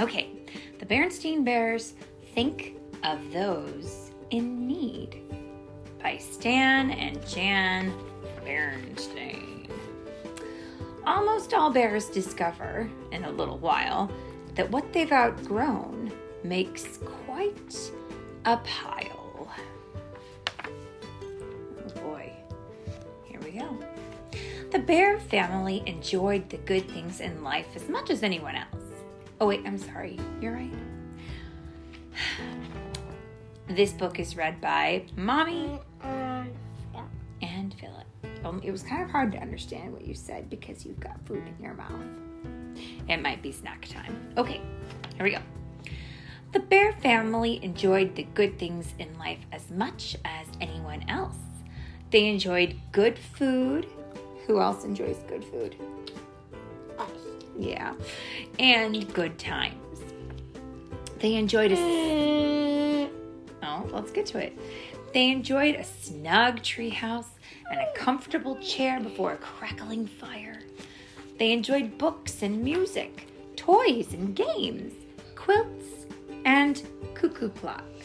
Okay, the Berenstain Bears think of those in need by Stan and Jan Berenstain. Almost all bears discover in a little while that what they've outgrown makes quite a pile. Oh boy, here we go. The bear family enjoyed the good things in life as much as anyone else. Oh, wait, I'm sorry. You're right. This book is read by Mommy and Philip. Um, it was kind of hard to understand what you said because you've got food in your mouth. It might be snack time. Okay, here we go. The bear family enjoyed the good things in life as much as anyone else. They enjoyed good food. Who else enjoys good food? Yeah. And good times. They enjoyed a Mm, Oh, let's get to it. They enjoyed a snug treehouse and a comfortable chair before a crackling fire. They enjoyed books and music, toys and games, quilts, and cuckoo clocks.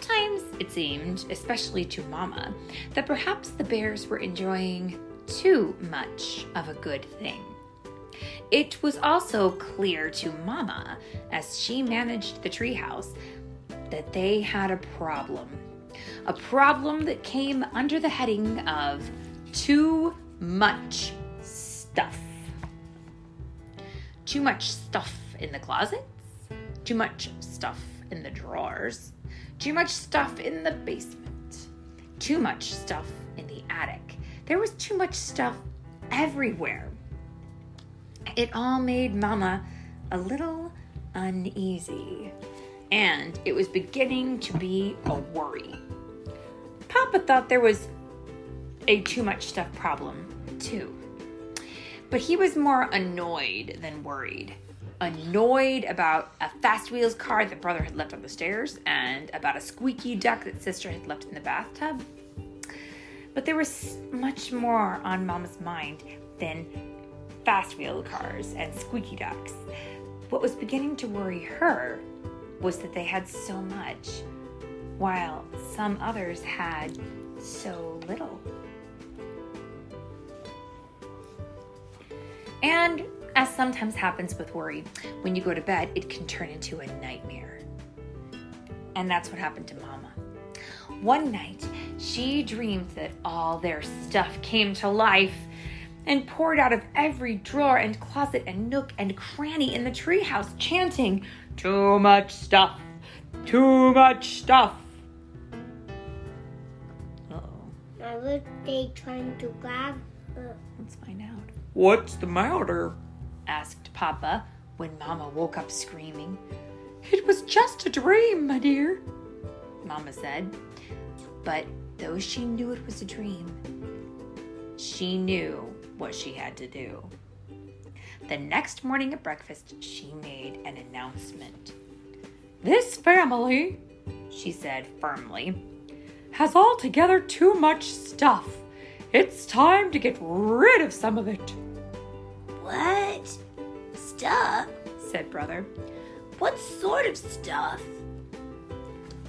Sometimes it seemed, especially to Mama, that perhaps the bears were enjoying too much of a good thing. It was also clear to Mama, as she managed the treehouse, that they had a problem. A problem that came under the heading of too much stuff. Too much stuff in the closets, too much stuff in the drawers, too much stuff in the basement, too much stuff in the attic. There was too much stuff everywhere. It all made Mama a little uneasy, and it was beginning to be a worry. Papa thought there was a too much stuff problem, too. But he was more annoyed than worried. Annoyed about a Fast Wheels car that brother had left on the stairs, and about a squeaky duck that sister had left in the bathtub. But there was much more on Mama's mind than fast wheel cars and squeaky ducks. What was beginning to worry her was that they had so much, while some others had so little. And as sometimes happens with worry, when you go to bed, it can turn into a nightmare. And that's what happened to Mama. One night, she dreamed that all their stuff came to life and poured out of every drawer and closet and nook and cranny in the treehouse, chanting, Too much stuff! Too much stuff! Uh oh. Now were they trying to grab her? Let's find out. What's the matter? Asked Papa when Mama woke up screaming. It was just a dream, my dear, Mama said. But though she knew it was a dream, she knew what she had to do. The next morning at breakfast, she made an announcement. This family, she said firmly, has altogether too much stuff. It's time to get rid of some of it? Stuff? said Brother. What sort of stuff?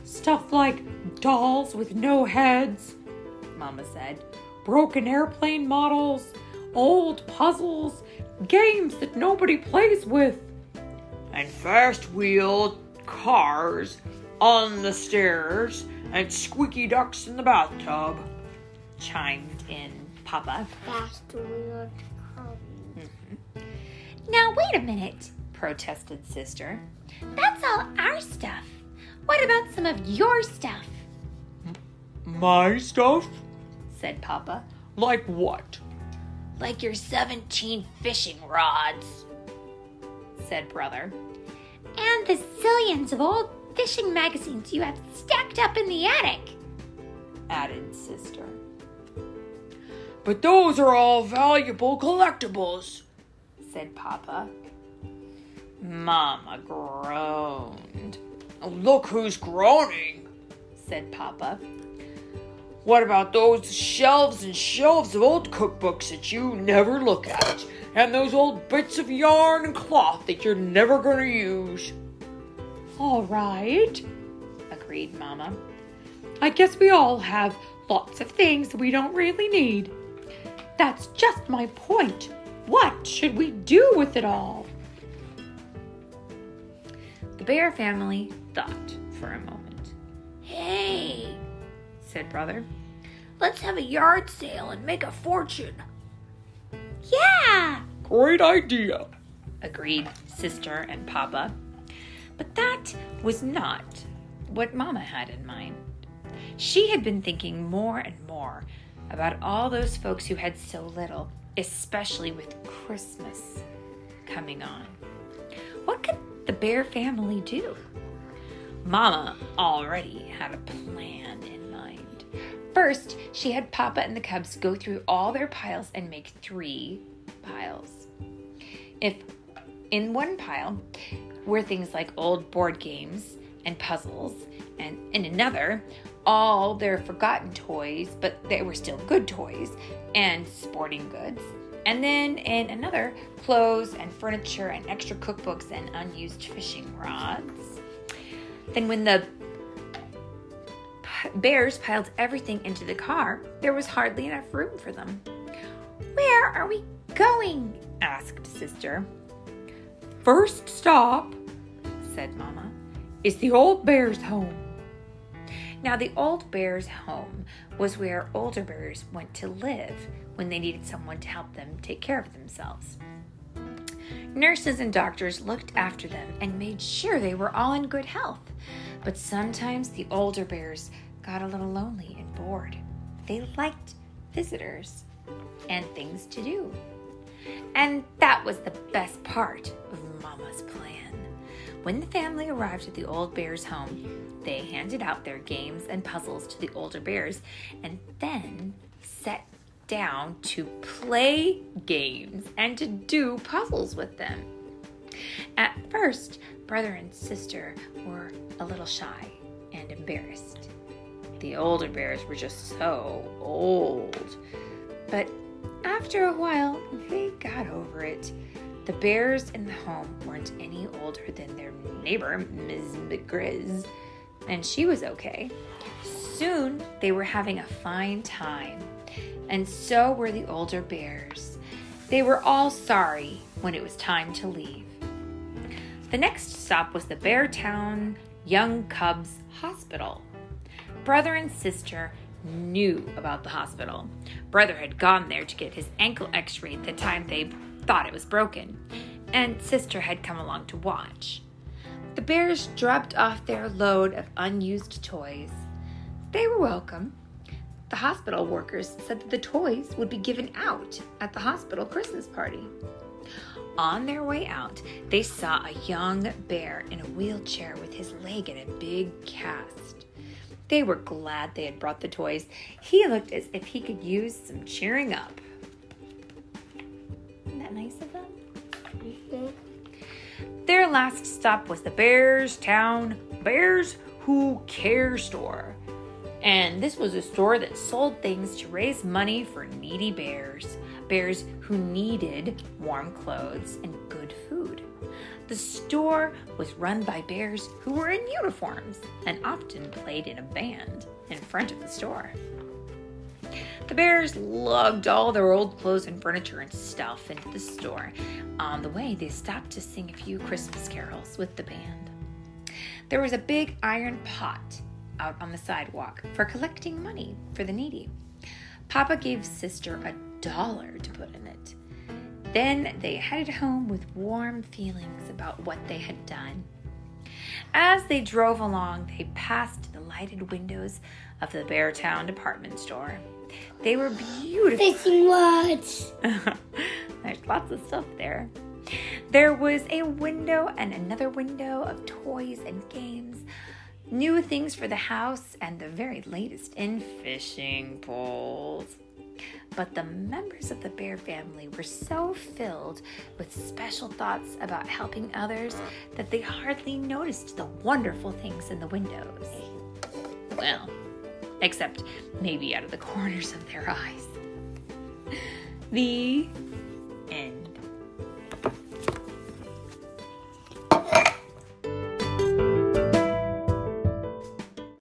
Stuff like dolls with no heads, Mama said, broken airplane models, old puzzles, games that nobody plays with, and fast wheeled cars on the stairs, and squeaky ducks in the bathtub, chimed in Papa. Fast wheeled. Now, wait a minute, protested Sister. That's all our stuff. What about some of your stuff? My stuff? said Papa. Like what? Like your 17 fishing rods, said Brother. And the zillions of old fishing magazines you have stacked up in the attic, added Sister. But those are all valuable collectibles. Said Papa. Mama groaned, look who's groaning. said Papa. What about those shelves and shelves of old cookbooks that you never look at? And those old bits of yarn and cloth that you're never gonna use? All right, agreed Mama. I guess we all have lots of things we don't really need. That's just my point. What should we do with it all? The bear family thought for a moment. Hey, Said brother, let's have a yard sale and make a fortune. Yeah. Great idea. agreed sister and papa. But that was not what Mama had in mind. She had been thinking more and more about all those folks who had so little, especially with Christmas coming on. What could the Bear family do? Mama already had a plan in mind. First, she had Papa and the Cubs go through all their piles and make three piles. If in one pile were things like old board games and puzzles, and in another, all their forgotten toys, but they were still good toys, and sporting goods. And then in another, clothes and furniture and extra cookbooks and unused fishing rods. Then, when the bears piled everything into the car, there was hardly enough room for them. Where are we going? asked Sister. First stop said Mama. is the old bear's home. Now, the old bear's home was where older bears went to live when they needed someone to help them take care of themselves. Nurses and doctors looked after them and made sure they were all in good health. But sometimes the older bears got a little lonely and bored. They liked visitors and things to do. And that was the best part of Mama's plan. When the family arrived at the old bear's home, they handed out their games and puzzles to the older bears and then sat down to play games and to do puzzles with them. At first, brother and sister were a little shy and embarrassed. The older bears were just so old. But after a while, they got over it. The bears in the home weren't any older than their neighbor, Ms. McGrizz, and she was okay. Soon they were having a fine time, and so were the older bears. They were all sorry when it was time to leave. The next stop was the Beartown Young Cubs Hospital. Brother and sister knew about the hospital. Brother had gone there to get his ankle x rayed the time they thought it was broken, and sister had come along to watch. The bears dropped off their load of unused toys. They were welcome. The hospital workers said that the toys would be given out at the hospital Christmas party. On their way out, they saw a young bear in a wheelchair with his leg in a big cast. They were glad they had brought the toys. He looked as if he could use some cheering up. That nice of them? Mm-hmm. Their last stop was the Bears Town Bears Who Care store. And this was a store that sold things to raise money for needy bears, bears who needed warm clothes and good food. The store was run by bears who were in uniforms and often played in a band in front of the store. The bears lugged all their old clothes and furniture and stuff into the store. On the way, they stopped to sing a few Christmas carols with the band. There was a big iron pot out on the sidewalk for collecting money for the needy. Papa gave sister a dollar to put in it. Then they headed home with warm feelings about what they had done. As they drove along, they passed the lighted windows of the Beartown department store. They were beautiful. Fishing rods. There's lots of stuff there. There was a window and another window of toys and games, new things for the house, and the very latest in fishing poles. But the members of the bear family were so filled with special thoughts about helping others that they hardly noticed the wonderful things in the windows. Well, except maybe out of the corners of their eyes. The end.